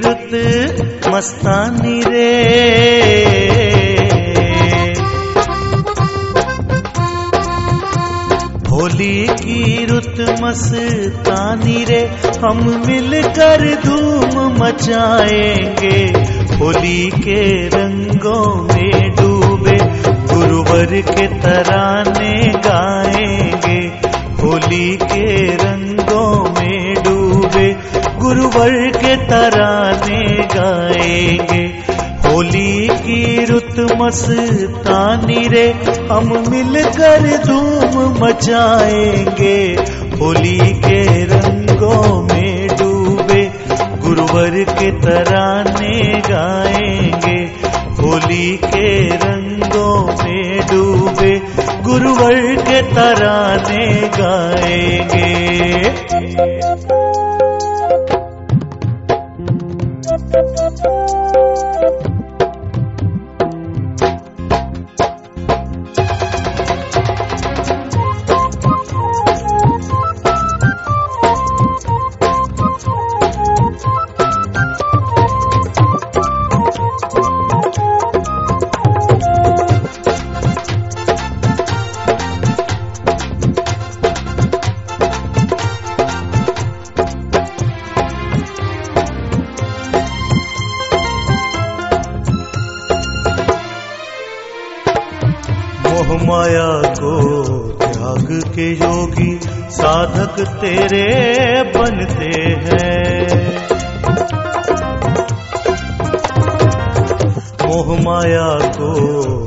होली मस्तानी रे। होली की रुत मस्तानी रे, हम मिलकर धूम मचाएँगे। होली के रंगों में डूबे, गुरुवर के तराने गाएँगे। होली के रंगों गुरुवर के तराने गाएँगे। होली की रुत मस्तानी रे, हम मिलकर धूम मचाएँगे। होली के रंगों में डूबे गुरुवर के तराने गाएँगे। होली के रंगों में डूबे गुरुवर के तराने गाएँगे। Thank you. माया को त्याग के योगी साधक तेरे बनते हैं। मोह माया को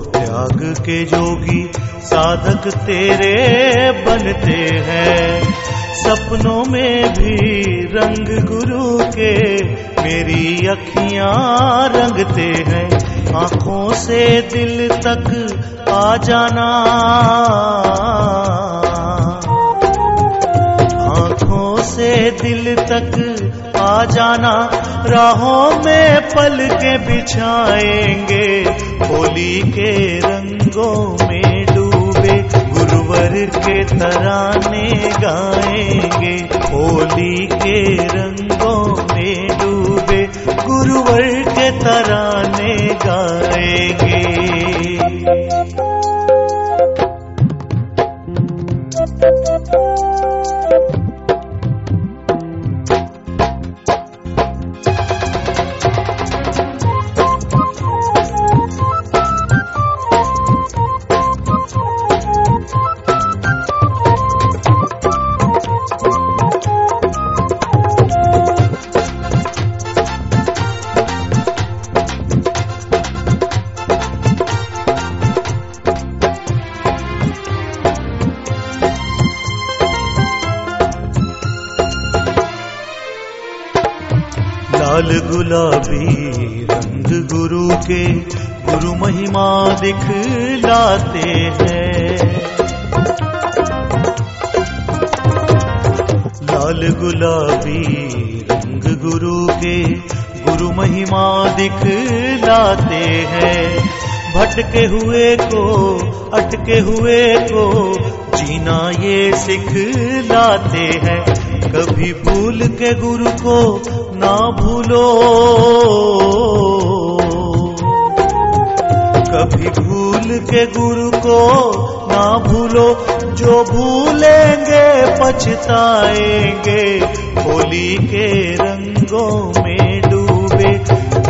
त्याग के योगी साधक तेरे बनते हैं। सपनों में भी रंग गुरु के मेरी अखियाँ रंगते हैं। आँखों से दिल तक आ जाना। आँखों से दिल तक आ जाना। राहों में पल के बिछाएँगे, होली के रंगों में डूबे, गुरुवर के तराने गाएँगे, होली के रंगों गुरुवर के तराने गाएँगे। लाल रंग गुरु के गुरु महिमा दिखलाते हैं। लाल गुलाबी रंग गुरु के गुरु महिमा दिखलाते हैं। भटके हुए को, अटके हुए को जीना ये सिखलाते हैं। कभी भूल के गुरु को ना भूलो। के गुरु को ना भूलो, जो भूलेंगे, पछताएँगे। होली के रंगों में डूबे,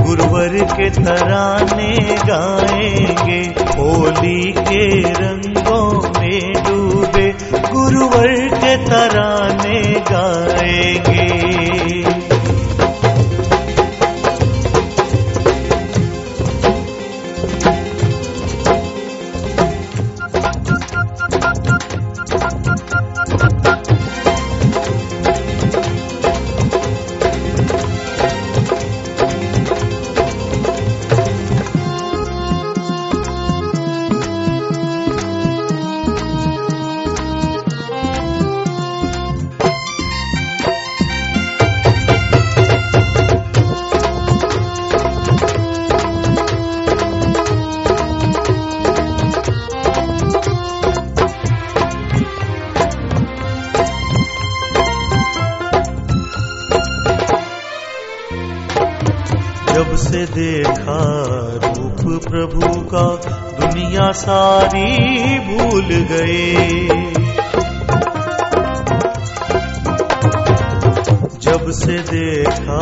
गुरुवर के तराने गाएँगे। होली के रंगों में डूबे गुरु गुरुवर के तराने गाएँगे। से देखा रूप प्रभु का, दुनिया सारी भूल गए। जब से देखा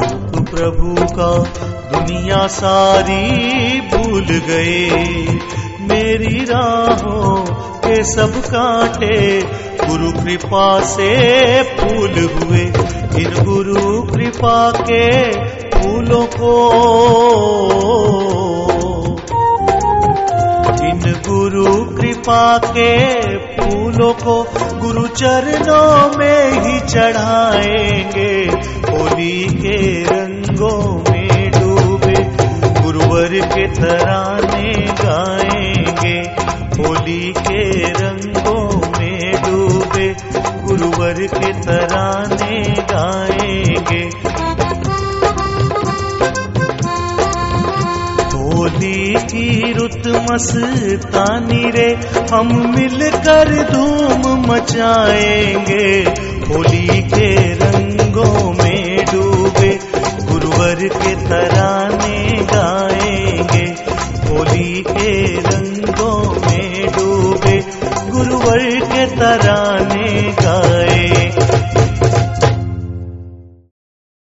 रूप प्रभु का, दुनिया सारी भूल गए। मेरी राहों के सब कांटे गुरु कृपा से फूल हुए। इन गुरु कृपा के फूलों को। इन गुरु कृपा के फूलों को गुरु चरणों में ही चढ़ाएँगे। होली के रंगों में डूबे गुरुवर के तराने गाएँगे। होली के रंगों में डूबे गुरुवर के तराने गाएँगे। होली की रुत मस्तानी रे, हम मिलकर धूम मचाएँगे। होली के रंगों में डूबे, गुरुवर के तराने गाएँगे। होली के रंगों में डूबे, गुरुवर के तराने गा